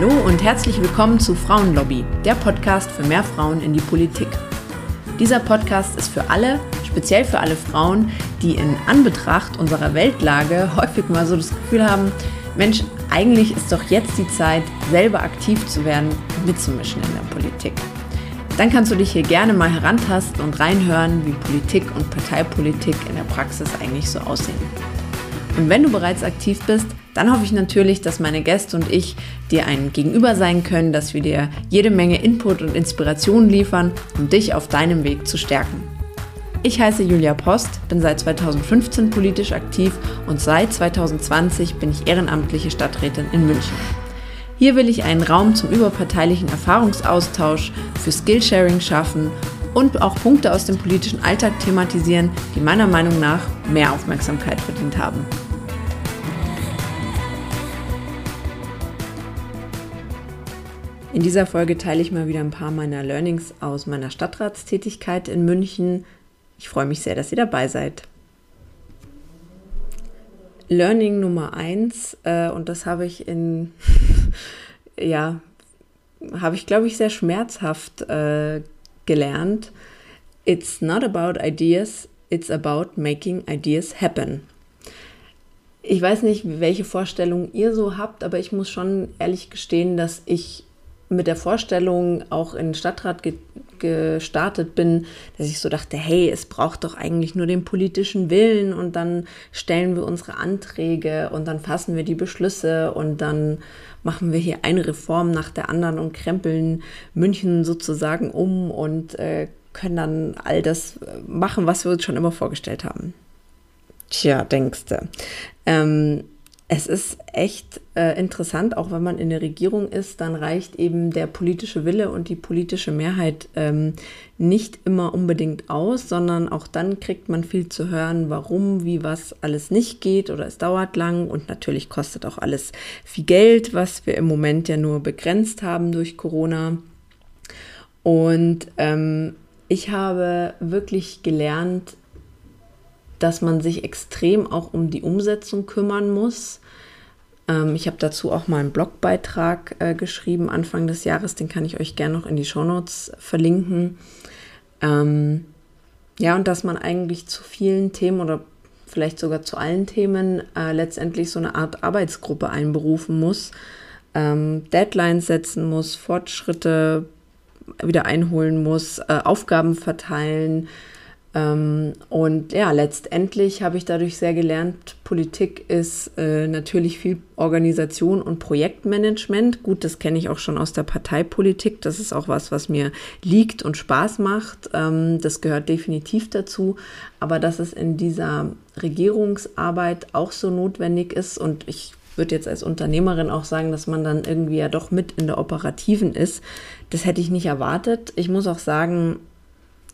Hallo und herzlich willkommen zu Frauenlobby, der Podcast für mehr Frauen in die Politik. Dieser Podcast ist für alle, speziell für alle Frauen, die in Anbetracht unserer Weltlage häufig mal so das Gefühl haben, Mensch, eigentlich ist doch jetzt die Zeit, selber aktiv zu werden mitzumischen in der Politik. Dann kannst du dich hier gerne mal herantasten und reinhören, wie Politik und Parteipolitik in der Praxis eigentlich so aussehen. Und wenn du bereits aktiv bist, dann hoffe ich natürlich, dass meine Gäste und ich dir ein Gegenüber sein können, dass wir dir jede Menge Input und Inspiration liefern, um dich auf deinem Weg zu stärken. Ich heiße Julia Post, bin seit 2015 politisch aktiv und seit 2020 bin ich ehrenamtliche Stadträtin in München. Hier will ich einen Raum zum überparteilichen Erfahrungsaustausch, für Skillsharing schaffen und auch Punkte aus dem politischen Alltag thematisieren, die meiner Meinung nach mehr Aufmerksamkeit verdient haben. In dieser Folge teile ich mal wieder ein paar meiner Learnings aus meiner Stadtratstätigkeit in München. Ich freue mich sehr, dass ihr dabei seid. Learning Nummer eins, äh, und das habe ich in, ja, habe ich, glaube ich, sehr schmerzhaft äh, gelernt. It's not about ideas, it's about making ideas happen. Ich weiß nicht, welche Vorstellungen ihr so habt, aber ich muss schon ehrlich gestehen, dass ich mit der Vorstellung auch in den Stadtrat ge gestartet bin, dass ich so dachte, hey, es braucht doch eigentlich nur den politischen Willen und dann stellen wir unsere Anträge und dann fassen wir die Beschlüsse und dann machen wir hier eine Reform nach der anderen und krempeln München sozusagen um und äh, können dann all das machen, was wir uns schon immer vorgestellt haben. Tja, denkste. Ähm, es ist echt äh, interessant, auch wenn man in der Regierung ist, dann reicht eben der politische Wille und die politische Mehrheit ähm, nicht immer unbedingt aus, sondern auch dann kriegt man viel zu hören, warum, wie was alles nicht geht oder es dauert lang und natürlich kostet auch alles viel Geld, was wir im Moment ja nur begrenzt haben durch Corona. Und ähm, ich habe wirklich gelernt, dass man sich extrem auch um die Umsetzung kümmern muss. Ähm, ich habe dazu auch mal einen Blogbeitrag äh, geschrieben Anfang des Jahres, den kann ich euch gerne noch in die Shownotes verlinken. Ähm, ja, und dass man eigentlich zu vielen Themen oder vielleicht sogar zu allen Themen äh, letztendlich so eine Art Arbeitsgruppe einberufen muss, ähm, Deadlines setzen muss, Fortschritte wieder einholen muss, äh, Aufgaben verteilen, und ja, letztendlich habe ich dadurch sehr gelernt, Politik ist äh, natürlich viel Organisation und Projektmanagement. Gut, das kenne ich auch schon aus der Parteipolitik. Das ist auch was, was mir liegt und Spaß macht. Ähm, das gehört definitiv dazu. Aber dass es in dieser Regierungsarbeit auch so notwendig ist und ich würde jetzt als Unternehmerin auch sagen, dass man dann irgendwie ja doch mit in der operativen ist. Das hätte ich nicht erwartet. Ich muss auch sagen,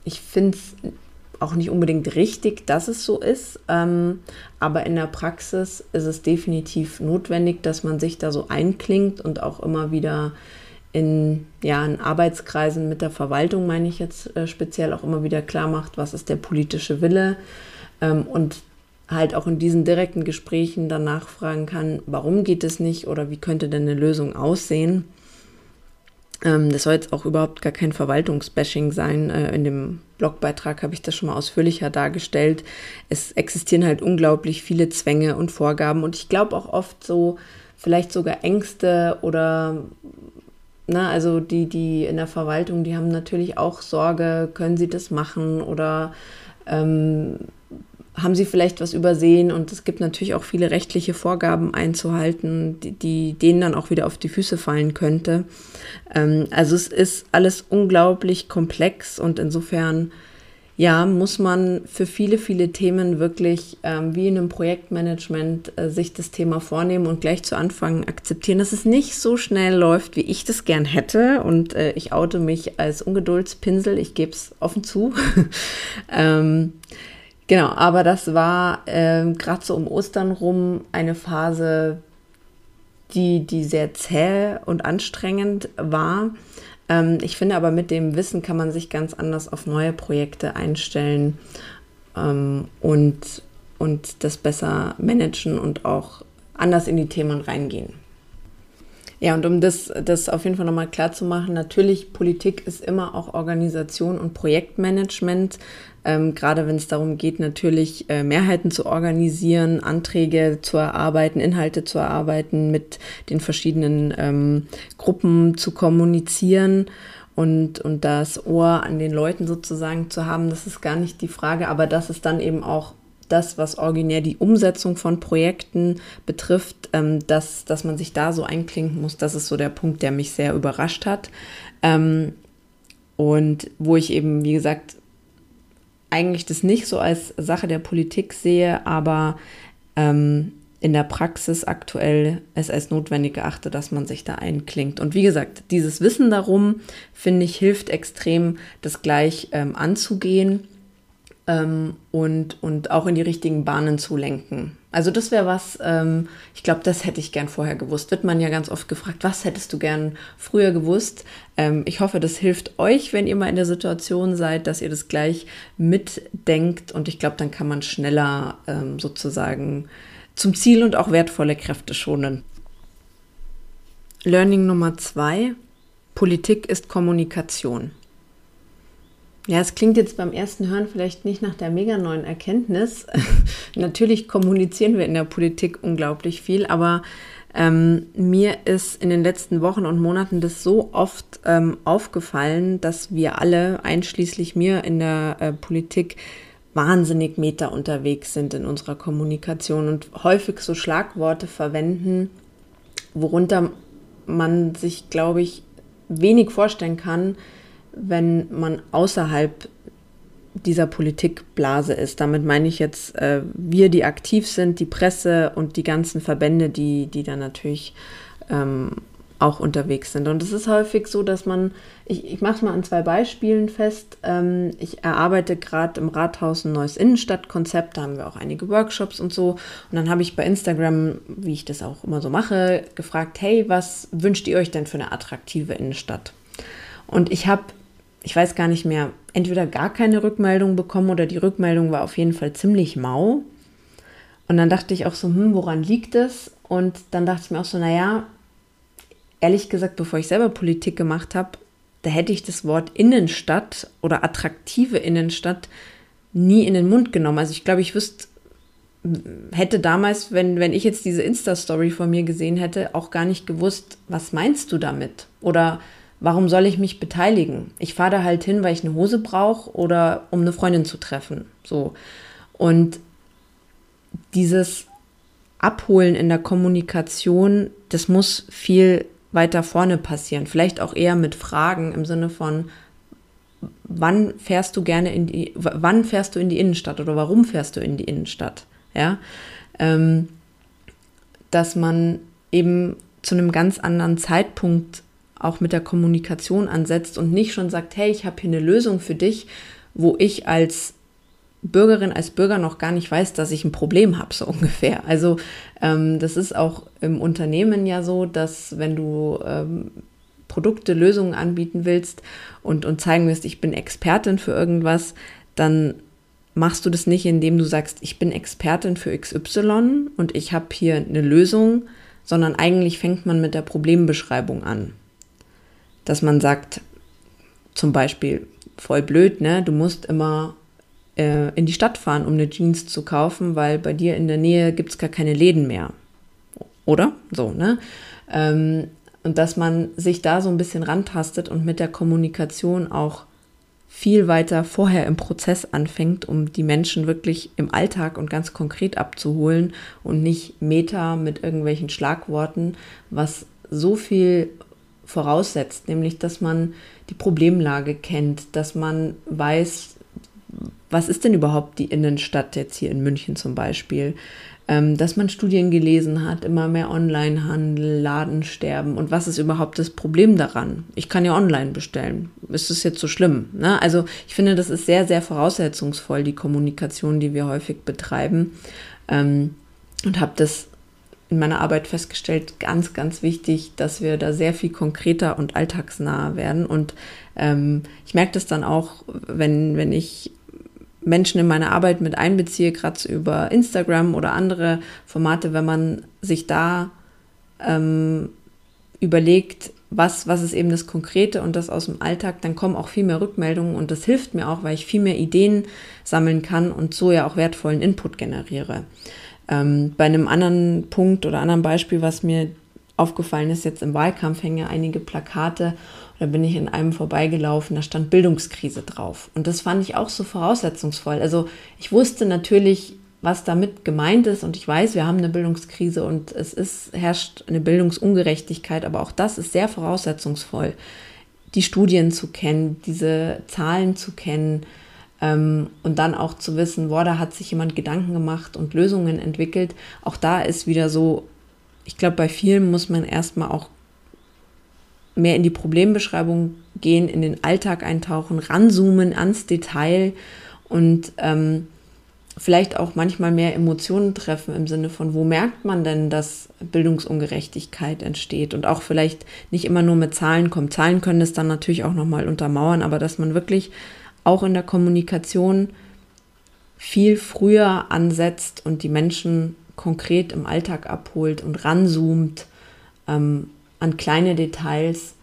ich finde es auch nicht unbedingt richtig, dass es so ist, ähm, aber in der Praxis ist es definitiv notwendig, dass man sich da so einklingt und auch immer wieder in, ja, in Arbeitskreisen mit der Verwaltung, meine ich jetzt äh, speziell, auch immer wieder klar macht, was ist der politische Wille ähm, und halt auch in diesen direkten Gesprächen dann nachfragen kann, warum geht es nicht oder wie könnte denn eine Lösung aussehen. Ähm, das soll jetzt auch überhaupt gar kein Verwaltungsbashing sein. Äh, in dem Blogbeitrag habe ich das schon mal ausführlicher dargestellt. Es existieren halt unglaublich viele Zwänge und Vorgaben und ich glaube auch oft so, vielleicht sogar Ängste oder na, also die, die in der Verwaltung, die haben natürlich auch Sorge, können sie das machen oder ähm, haben sie vielleicht was übersehen und es gibt natürlich auch viele rechtliche Vorgaben einzuhalten, die, die denen dann auch wieder auf die Füße fallen könnte. Ähm, also es ist alles unglaublich komplex und insofern ja, muss man für viele, viele Themen wirklich ähm, wie in einem Projektmanagement äh, sich das Thema vornehmen und gleich zu Anfang akzeptieren, dass es nicht so schnell läuft, wie ich das gern hätte. Und äh, ich oute mich als Ungeduldspinsel, ich gebe es offen zu. ähm, Genau, aber das war ähm, gerade so um Ostern rum eine Phase, die, die sehr zäh und anstrengend war. Ähm, ich finde aber mit dem Wissen kann man sich ganz anders auf neue Projekte einstellen ähm, und, und das besser managen und auch anders in die Themen reingehen. Ja, und um das, das auf jeden Fall nochmal klar zu machen, natürlich, Politik ist immer auch Organisation und Projektmanagement. Ähm, gerade wenn es darum geht, natürlich äh, Mehrheiten zu organisieren, Anträge zu erarbeiten, Inhalte zu erarbeiten, mit den verschiedenen ähm, Gruppen zu kommunizieren und, und das Ohr an den Leuten sozusagen zu haben, das ist gar nicht die Frage, aber das ist dann eben auch das, was originär die Umsetzung von Projekten betrifft, ähm, dass, dass man sich da so einklinken muss, das ist so der Punkt, der mich sehr überrascht hat. Ähm, und wo ich eben, wie gesagt, eigentlich das nicht so als Sache der Politik sehe, aber ähm, in der Praxis aktuell es als notwendig erachte, dass man sich da einklingt. Und wie gesagt, dieses Wissen darum, finde ich, hilft extrem, das gleich ähm, anzugehen ähm, und, und auch in die richtigen Bahnen zu lenken. Also das wäre was, ähm, ich glaube, das hätte ich gern vorher gewusst. Wird man ja ganz oft gefragt, was hättest du gern früher gewusst? Ähm, ich hoffe, das hilft euch, wenn ihr mal in der Situation seid, dass ihr das gleich mitdenkt und ich glaube, dann kann man schneller ähm, sozusagen zum Ziel und auch wertvolle Kräfte schonen. Learning Nummer zwei, Politik ist Kommunikation. Ja, es klingt jetzt beim ersten Hören vielleicht nicht nach der mega neuen Erkenntnis. Natürlich kommunizieren wir in der Politik unglaublich viel, aber ähm, mir ist in den letzten Wochen und Monaten das so oft ähm, aufgefallen, dass wir alle, einschließlich mir in der äh, Politik, wahnsinnig meta unterwegs sind in unserer Kommunikation und häufig so Schlagworte verwenden, worunter man sich, glaube ich, wenig vorstellen kann, wenn man außerhalb dieser Politikblase ist. Damit meine ich jetzt äh, wir, die aktiv sind, die Presse und die ganzen Verbände, die, die da natürlich ähm, auch unterwegs sind. Und es ist häufig so, dass man, ich, ich mache es mal an zwei Beispielen fest. Ähm, ich erarbeite gerade im Rathaus ein neues Innenstadtkonzept, da haben wir auch einige Workshops und so. Und dann habe ich bei Instagram, wie ich das auch immer so mache, gefragt, hey, was wünscht ihr euch denn für eine attraktive Innenstadt? Und ich habe ich weiß gar nicht mehr, entweder gar keine Rückmeldung bekommen oder die Rückmeldung war auf jeden Fall ziemlich mau. Und dann dachte ich auch so, hm, woran liegt es? Und dann dachte ich mir auch so, naja, ehrlich gesagt, bevor ich selber Politik gemacht habe, da hätte ich das Wort Innenstadt oder attraktive Innenstadt nie in den Mund genommen. Also ich glaube, ich wüsste, hätte damals, wenn, wenn ich jetzt diese Insta-Story von mir gesehen hätte, auch gar nicht gewusst, was meinst du damit? Oder warum soll ich mich beteiligen? Ich fahre da halt hin, weil ich eine Hose brauche oder um eine Freundin zu treffen. So. Und dieses Abholen in der Kommunikation, das muss viel weiter vorne passieren. Vielleicht auch eher mit Fragen im Sinne von, wann fährst du gerne in die, wann fährst du in die Innenstadt oder warum fährst du in die Innenstadt? Ja, ähm, dass man eben zu einem ganz anderen Zeitpunkt auch mit der Kommunikation ansetzt und nicht schon sagt, hey, ich habe hier eine Lösung für dich, wo ich als Bürgerin, als Bürger noch gar nicht weiß, dass ich ein Problem habe, so ungefähr. Also ähm, das ist auch im Unternehmen ja so, dass wenn du ähm, Produkte, Lösungen anbieten willst und, und zeigen willst, ich bin Expertin für irgendwas, dann machst du das nicht, indem du sagst, ich bin Expertin für XY und ich habe hier eine Lösung, sondern eigentlich fängt man mit der Problembeschreibung an dass man sagt, zum Beispiel, voll blöd, ne? Du musst immer äh, in die Stadt fahren, um eine Jeans zu kaufen, weil bei dir in der Nähe gibt es gar keine Läden mehr. Oder? So, ne? Ähm, und dass man sich da so ein bisschen rantastet und mit der Kommunikation auch viel weiter vorher im Prozess anfängt, um die Menschen wirklich im Alltag und ganz konkret abzuholen und nicht Meta mit irgendwelchen Schlagworten, was so viel voraussetzt, nämlich dass man die Problemlage kennt, dass man weiß, was ist denn überhaupt die Innenstadt jetzt hier in München zum Beispiel, ähm, dass man Studien gelesen hat, immer mehr Onlinehandel, Ladensterben und was ist überhaupt das Problem daran? Ich kann ja online bestellen. Ist das jetzt so schlimm? Ne? Also ich finde, das ist sehr, sehr voraussetzungsvoll, die Kommunikation, die wir häufig betreiben. Ähm, und habe das in meiner Arbeit festgestellt, ganz, ganz wichtig, dass wir da sehr viel konkreter und alltagsnah werden. Und ähm, ich merke das dann auch, wenn, wenn ich Menschen in meine Arbeit mit einbeziehe, gerade über Instagram oder andere Formate, wenn man sich da ähm, überlegt, was, was ist eben das Konkrete und das aus dem Alltag, dann kommen auch viel mehr Rückmeldungen und das hilft mir auch, weil ich viel mehr Ideen sammeln kann und so ja auch wertvollen Input generiere. Ähm, bei einem anderen Punkt oder anderen Beispiel, was mir aufgefallen ist, jetzt im Wahlkampf hängen einige Plakate, da bin ich in einem vorbeigelaufen, da stand Bildungskrise drauf. Und das fand ich auch so voraussetzungsvoll. Also ich wusste natürlich, was damit gemeint ist. Und ich weiß, wir haben eine Bildungskrise und es ist, herrscht eine Bildungsungerechtigkeit, aber auch das ist sehr voraussetzungsvoll, die Studien zu kennen, diese Zahlen zu kennen und dann auch zu wissen, boah, da hat sich jemand Gedanken gemacht und Lösungen entwickelt. Auch da ist wieder so, ich glaube, bei vielen muss man erstmal auch mehr in die Problembeschreibung gehen, in den Alltag eintauchen, ranzoomen ans Detail und ähm, vielleicht auch manchmal mehr Emotionen treffen im Sinne von, wo merkt man denn, dass Bildungsungerechtigkeit entsteht und auch vielleicht nicht immer nur mit Zahlen kommt. Zahlen können es dann natürlich auch nochmal untermauern, aber dass man wirklich auch in der Kommunikation viel früher ansetzt und die Menschen konkret im Alltag abholt und ranzoomt ähm, an kleine Details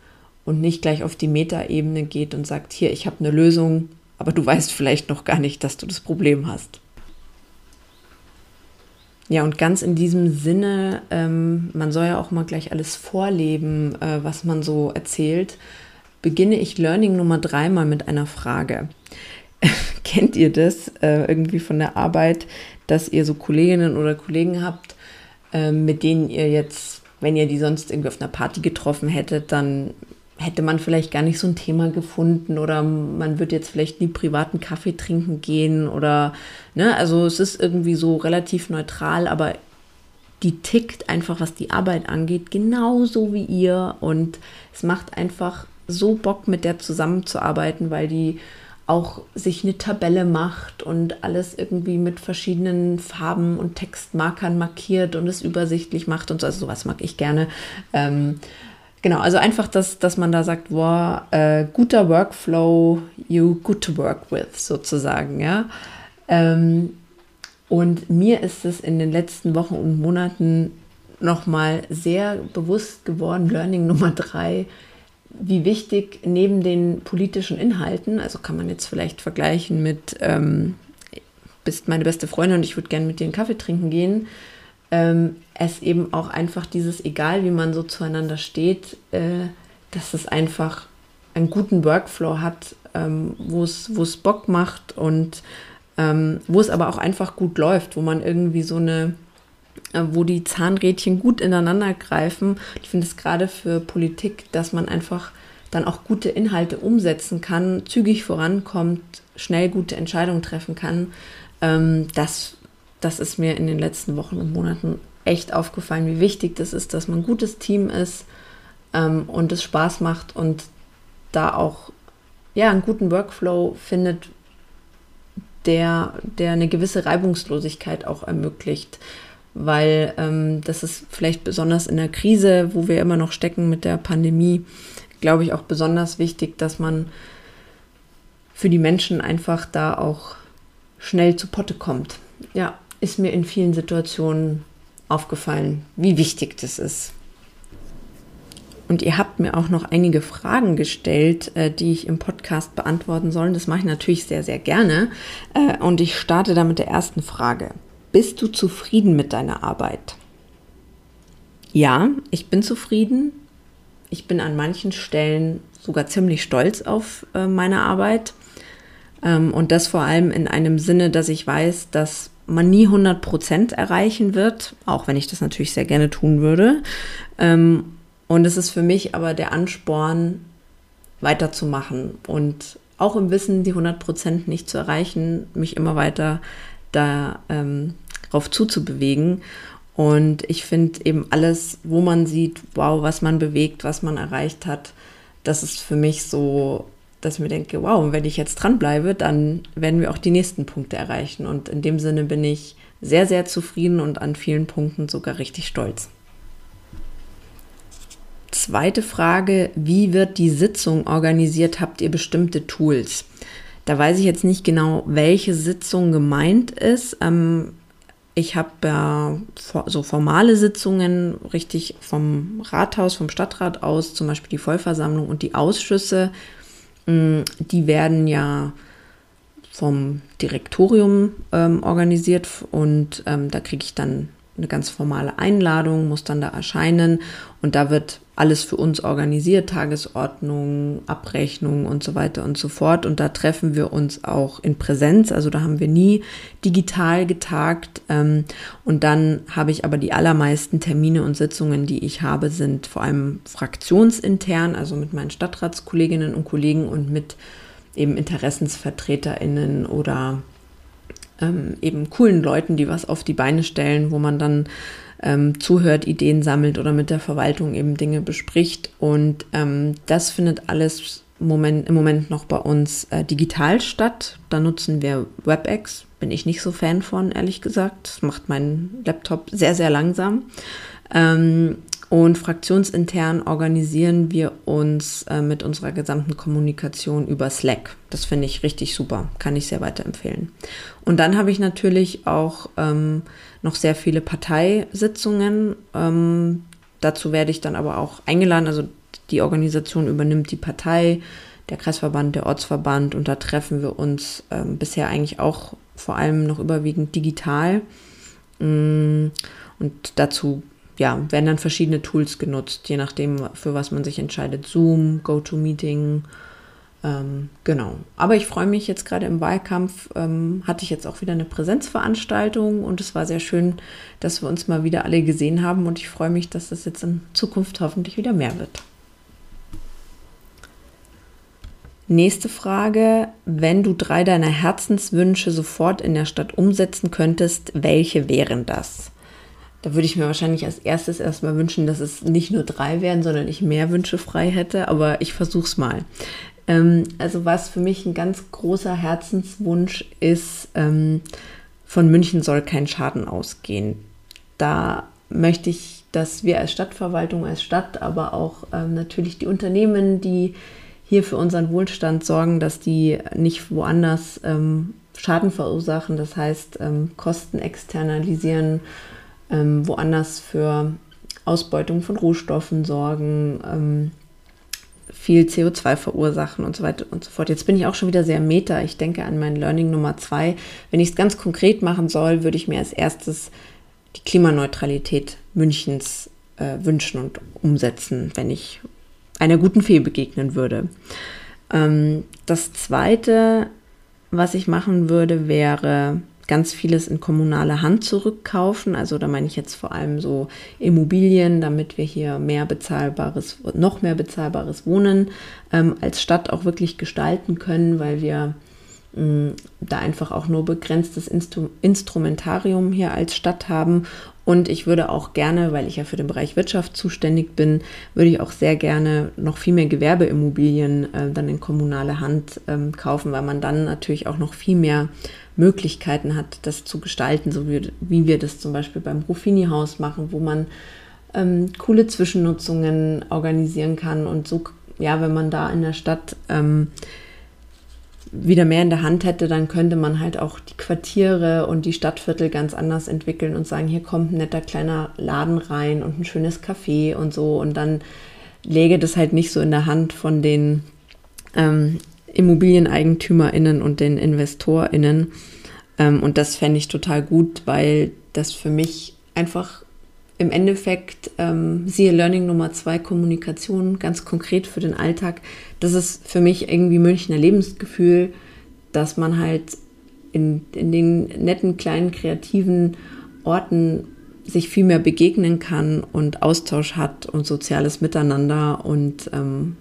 und nicht gleich auf die Metaebene geht und sagt, hier, ich habe eine Lösung, aber du weißt vielleicht noch gar nicht, dass du das Problem hast. Ja, und ganz in diesem Sinne, ähm, man soll ja auch mal gleich alles vorleben, äh, was man so erzählt, beginne ich Learning Nummer drei mal mit einer Frage. Kennt ihr das äh, irgendwie von der Arbeit, dass ihr so Kolleginnen oder Kollegen habt, äh, mit denen ihr jetzt, wenn ihr die sonst irgendwie auf einer Party getroffen hättet, dann hätte man vielleicht gar nicht so ein Thema gefunden oder man würde jetzt vielleicht nie privaten Kaffee trinken gehen oder, ne, also es ist irgendwie so relativ neutral, aber die tickt einfach, was die Arbeit angeht, genauso wie ihr und es macht einfach so Bock, mit der zusammenzuarbeiten, weil die auch sich eine Tabelle macht und alles irgendwie mit verschiedenen Farben und Textmarkern markiert und es übersichtlich macht und so. Also sowas mag ich gerne. Ähm, Genau, also einfach, dass, dass man da sagt, wow, äh, guter Workflow, you good to work with, sozusagen, ja. Ähm, und mir ist es in den letzten Wochen und Monaten nochmal sehr bewusst geworden, Learning Nummer drei, wie wichtig neben den politischen Inhalten, also kann man jetzt vielleicht vergleichen mit, ähm, bist meine beste Freundin und ich würde gerne mit dir einen Kaffee trinken gehen, ähm, es eben auch einfach dieses, egal wie man so zueinander steht, äh, dass es einfach einen guten Workflow hat, ähm, wo es Bock macht und ähm, wo es aber auch einfach gut läuft, wo man irgendwie so eine, wo die Zahnrädchen gut ineinander greifen. Ich finde es gerade für Politik, dass man einfach dann auch gute Inhalte umsetzen kann, zügig vorankommt, schnell gute Entscheidungen treffen kann. Ähm, das das ist mir in den letzten Wochen und Monaten echt aufgefallen, wie wichtig das ist, dass man ein gutes Team ist ähm, und es Spaß macht und da auch ja, einen guten Workflow findet, der, der eine gewisse Reibungslosigkeit auch ermöglicht. Weil ähm, das ist vielleicht besonders in der Krise, wo wir immer noch stecken mit der Pandemie, glaube ich, auch besonders wichtig, dass man für die Menschen einfach da auch schnell zu Potte kommt. Ja, ist mir in vielen Situationen aufgefallen, wie wichtig das ist. Und ihr habt mir auch noch einige Fragen gestellt, äh, die ich im Podcast beantworten soll. Das mache ich natürlich sehr, sehr gerne. Äh, und ich starte da mit der ersten Frage. Bist du zufrieden mit deiner Arbeit? Ja, ich bin zufrieden. Ich bin an manchen Stellen sogar ziemlich stolz auf äh, meine Arbeit. Ähm, und das vor allem in einem Sinne, dass ich weiß, dass man nie 100 Prozent erreichen wird, auch wenn ich das natürlich sehr gerne tun würde. Ähm, und es ist für mich aber der Ansporn, weiterzumachen und auch im Wissen, die 100 Prozent nicht zu erreichen, mich immer weiter darauf ähm, zuzubewegen. Und ich finde eben alles, wo man sieht, wow, was man bewegt, was man erreicht hat, das ist für mich so dass ich mir denke, wow, wenn ich jetzt dranbleibe, dann werden wir auch die nächsten Punkte erreichen. Und in dem Sinne bin ich sehr, sehr zufrieden und an vielen Punkten sogar richtig stolz. Zweite Frage, wie wird die Sitzung organisiert? Habt ihr bestimmte Tools? Da weiß ich jetzt nicht genau, welche Sitzung gemeint ist. Ähm, ich habe ja so formale Sitzungen richtig vom Rathaus, vom Stadtrat aus, zum Beispiel die Vollversammlung und die Ausschüsse, mm, die werden ja vom Direktorium ähm, organisiert und ähm, da kriege ich dann eine ganz formale Einladung, muss dann da erscheinen und da wird alles für uns organisiert, Tagesordnung, Abrechnung und so weiter und so fort. Und da treffen wir uns auch in Präsenz, also da haben wir nie digital getagt. Ähm, und dann habe ich aber die allermeisten Termine und Sitzungen, die ich habe, sind vor allem fraktionsintern, also mit meinen Stadtratskolleginnen und Kollegen und mit eben InteressensvertreterInnen oder ähm, eben coolen Leuten, die was auf die Beine stellen, wo man dann ähm, zuhört, Ideen sammelt oder mit der Verwaltung eben Dinge bespricht. Und ähm, das findet alles Moment, im Moment noch bei uns äh, digital statt. Da nutzen wir WebEx. Bin ich nicht so Fan von, ehrlich gesagt. Das macht meinen Laptop sehr, sehr langsam. Ähm, und fraktionsintern organisieren wir uns äh, mit unserer gesamten Kommunikation über Slack. Das finde ich richtig super, kann ich sehr weiterempfehlen. Und dann habe ich natürlich auch ähm, noch sehr viele Parteisitzungen. Ähm, dazu werde ich dann aber auch eingeladen. Also die Organisation übernimmt die Partei, der Kreisverband, der Ortsverband und da treffen wir uns ähm, bisher eigentlich auch vor allem noch überwiegend digital. Mm, und dazu ja, werden dann verschiedene Tools genutzt, je nachdem, für was man sich entscheidet. Zoom, GoToMeeting, ähm, genau. Aber ich freue mich jetzt gerade im Wahlkampf, ähm, hatte ich jetzt auch wieder eine Präsenzveranstaltung und es war sehr schön, dass wir uns mal wieder alle gesehen haben und ich freue mich, dass das jetzt in Zukunft hoffentlich wieder mehr wird. Nächste Frage. Wenn du drei deiner Herzenswünsche sofort in der Stadt umsetzen könntest, welche wären das? Da würde ich mir wahrscheinlich als erstes erstmal wünschen, dass es nicht nur drei wären, sondern ich mehr Wünsche frei hätte, aber ich versuche es mal. Ähm, also was für mich ein ganz großer Herzenswunsch ist, ähm, von München soll kein Schaden ausgehen. Da möchte ich, dass wir als Stadtverwaltung, als Stadt, aber auch ähm, natürlich die Unternehmen, die hier für unseren Wohlstand sorgen, dass die nicht woanders ähm, Schaden verursachen, das heißt ähm, Kosten externalisieren, ähm, woanders für Ausbeutung von Rohstoffen sorgen, ähm, viel CO2 verursachen und so weiter und so fort. Jetzt bin ich auch schon wieder sehr meta. Ich denke an mein Learning Nummer zwei. Wenn ich es ganz konkret machen soll, würde ich mir als erstes die Klimaneutralität Münchens äh, wünschen und umsetzen, wenn ich einer guten Fee begegnen würde. Ähm, das zweite, was ich machen würde, wäre ganz vieles in kommunale Hand zurückkaufen. Also da meine ich jetzt vor allem so Immobilien, damit wir hier mehr bezahlbares, noch mehr bezahlbares Wohnen ähm, als Stadt auch wirklich gestalten können, weil wir mm, da einfach auch nur begrenztes Instru Instrumentarium hier als Stadt haben. Und ich würde auch gerne, weil ich ja für den Bereich Wirtschaft zuständig bin, würde ich auch sehr gerne noch viel mehr Gewerbeimmobilien äh, dann in kommunale Hand ähm, kaufen, weil man dann natürlich auch noch viel mehr Möglichkeiten hat, das zu gestalten, so wie, wie wir das zum Beispiel beim Ruffini-Haus machen, wo man ähm, coole Zwischennutzungen organisieren kann. Und so, ja, wenn man da in der Stadt ähm, wieder mehr in der Hand hätte, dann könnte man halt auch die Quartiere und die Stadtviertel ganz anders entwickeln und sagen, hier kommt ein netter kleiner Laden rein und ein schönes Café und so und dann läge das halt nicht so in der Hand von den ähm, ImmobilieneigentümerInnen und den InvestorInnen. Ähm, und das fände ich total gut, weil das für mich einfach im Endeffekt, ähm, siehe Learning Nummer zwei, Kommunikation, ganz konkret für den Alltag, das ist für mich irgendwie Münchner Lebensgefühl, dass man halt in, in den netten, kleinen, kreativen Orten sich viel mehr begegnen kann und Austausch hat und soziales Miteinander und ähm,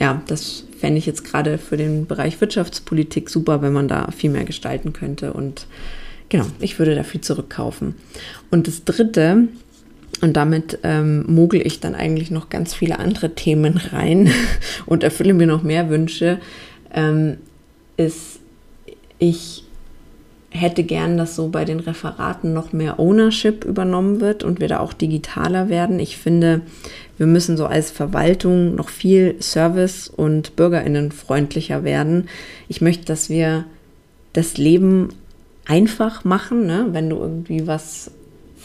ja, das fände ich jetzt gerade für den Bereich Wirtschaftspolitik super, wenn man da viel mehr gestalten könnte. Und genau, ich würde da viel zurückkaufen. Und das Dritte, und damit ähm, mogel ich dann eigentlich noch ganz viele andere Themen rein und erfülle mir noch mehr Wünsche, ähm, ist, ich hätte gern, dass so bei den Referaten noch mehr Ownership übernommen wird und wir da auch digitaler werden. Ich finde, wir müssen so als Verwaltung noch viel Service und Bürgerinnenfreundlicher werden. Ich möchte, dass wir das Leben einfach machen, ne? wenn du irgendwie was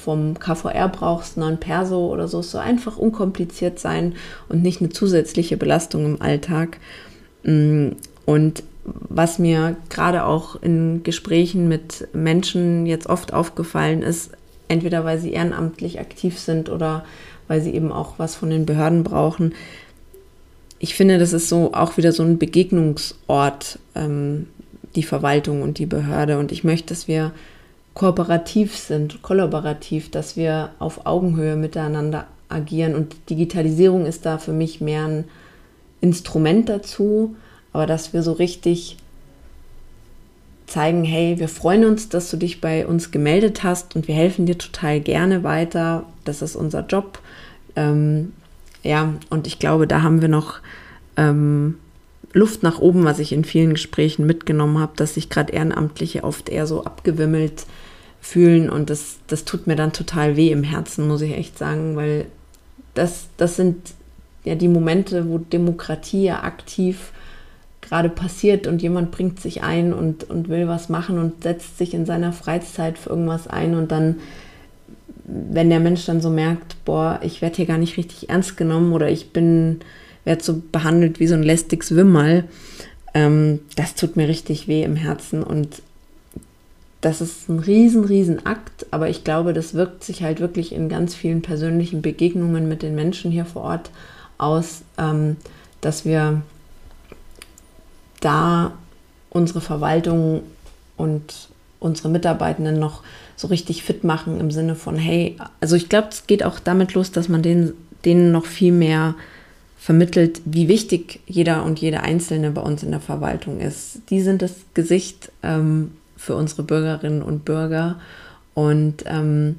vom KVR brauchst, non Perso oder so, es soll einfach unkompliziert sein und nicht eine zusätzliche Belastung im Alltag. Mm, und was mir gerade auch in Gesprächen mit Menschen jetzt oft aufgefallen ist, entweder weil sie ehrenamtlich aktiv sind oder weil sie eben auch was von den Behörden brauchen. Ich finde, das ist so auch wieder so ein Begegnungsort, ähm, die Verwaltung und die Behörde. Und ich möchte, dass wir kooperativ sind, kollaborativ, dass wir auf Augenhöhe miteinander agieren. Und Digitalisierung ist da für mich mehr ein Instrument dazu, aber dass wir so richtig zeigen, hey, wir freuen uns, dass du dich bei uns gemeldet hast und wir helfen dir total gerne weiter. Das ist unser Job. Ähm, ja, und ich glaube, da haben wir noch ähm, Luft nach oben, was ich in vielen Gesprächen mitgenommen habe, dass sich gerade Ehrenamtliche oft eher so abgewimmelt fühlen und das, das tut mir dann total weh im Herzen, muss ich echt sagen, weil das, das sind ja die Momente, wo Demokratie ja aktiv gerade passiert und jemand bringt sich ein und, und will was machen und setzt sich in seiner Freizeit für irgendwas ein und dann, wenn der Mensch dann so merkt, boah, ich werde hier gar nicht richtig ernst genommen oder ich bin, werde so behandelt wie so ein lästiges Wimmerl, ähm, das tut mir richtig weh im Herzen und das ist ein riesen, riesen Akt, aber ich glaube, das wirkt sich halt wirklich in ganz vielen persönlichen Begegnungen mit den Menschen hier vor Ort aus, ähm, dass wir da unsere Verwaltung und unsere Mitarbeitenden noch so richtig fit machen im Sinne von, hey, also ich glaube, es geht auch damit los, dass man denen, denen noch viel mehr vermittelt, wie wichtig jeder und jede Einzelne bei uns in der Verwaltung ist. Die sind das Gesicht ähm, für unsere Bürgerinnen und Bürger und ähm,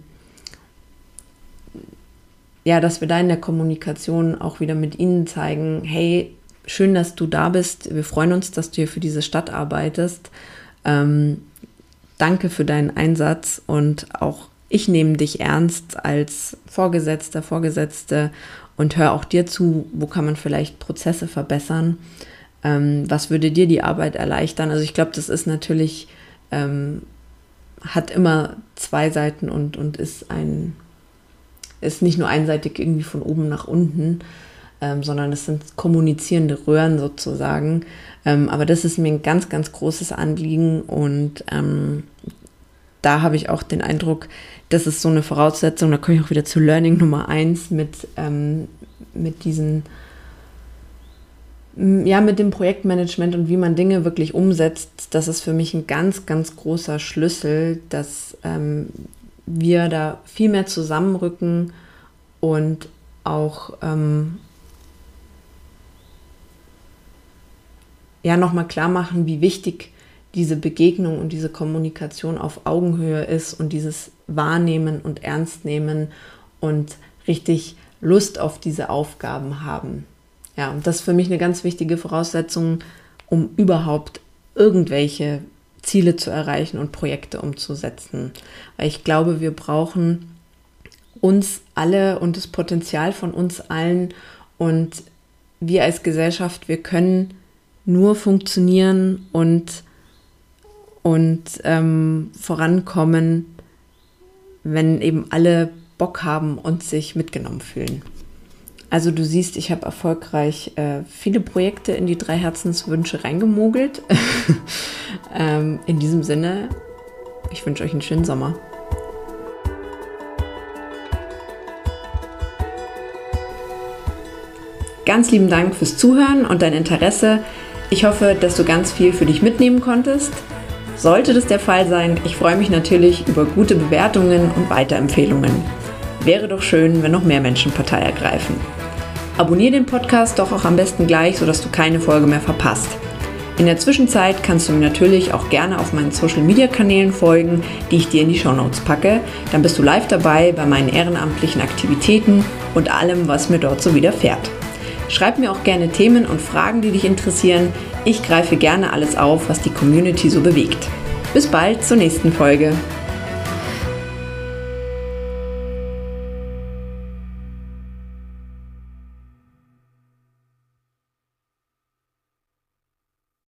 ja, dass wir da in der Kommunikation auch wieder mit ihnen zeigen, hey, schön, dass du da bist. Wir freuen uns, dass du hier für diese Stadt arbeitest. Ähm, danke für deinen Einsatz und auch ich nehme dich ernst als Vorgesetzter, Vorgesetzte und höre auch dir zu, wo kann man vielleicht Prozesse verbessern. Ähm, was würde dir die Arbeit erleichtern? Also ich glaube, das ist natürlich, ähm, hat immer zwei Seiten und, und ist ein, ist nicht nur einseitig irgendwie von oben nach unten, ähm, sondern es sind kommunizierende Röhren sozusagen. Ähm, aber das ist mir ein ganz, ganz großes Anliegen und ähm, da habe ich auch den Eindruck, das ist so eine Voraussetzung, da komme ich auch wieder zu Learning Nummer eins mit, ähm, mit diesen ja, mit dem Projektmanagement und wie man Dinge wirklich umsetzt, das ist für mich ein ganz, ganz großer Schlüssel, dass ähm, wir da viel mehr zusammenrücken und auch ähm, ja nochmal klar machen, wie wichtig diese Begegnung und diese Kommunikation auf Augenhöhe ist und dieses Wahrnehmen und Ernstnehmen und richtig Lust auf diese Aufgaben haben. Ja, und das ist für mich eine ganz wichtige Voraussetzung, um überhaupt irgendwelche Ziele zu erreichen und Projekte umzusetzen. Weil ich glaube, wir brauchen uns alle und das Potenzial von uns allen und wir als Gesellschaft, wir können nur funktionieren und, und ähm, vorankommen, wenn eben alle Bock haben und sich mitgenommen fühlen. Also du siehst, ich habe erfolgreich äh, viele Projekte in die drei Herzenswünsche reingemogelt. ähm, in diesem Sinne, ich wünsche euch einen schönen Sommer. Ganz lieben Dank fürs Zuhören und dein Interesse. Ich hoffe, dass du ganz viel für dich mitnehmen konntest. Sollte das der Fall sein, ich freue mich natürlich über gute Bewertungen und Weiterempfehlungen. Wäre doch schön, wenn noch mehr Menschen Partei ergreifen. Abonnier den Podcast doch auch am besten gleich, sodass du keine Folge mehr verpasst. In der Zwischenzeit kannst du mir natürlich auch gerne auf meinen Social Media Kanälen folgen, die ich dir in die Show Notes packe. Dann bist du live dabei bei meinen ehrenamtlichen Aktivitäten und allem, was mir dort so widerfährt. Schreib mir auch gerne Themen und Fragen, die dich interessieren. Ich greife gerne alles auf, was die Community so bewegt. Bis bald zur nächsten Folge.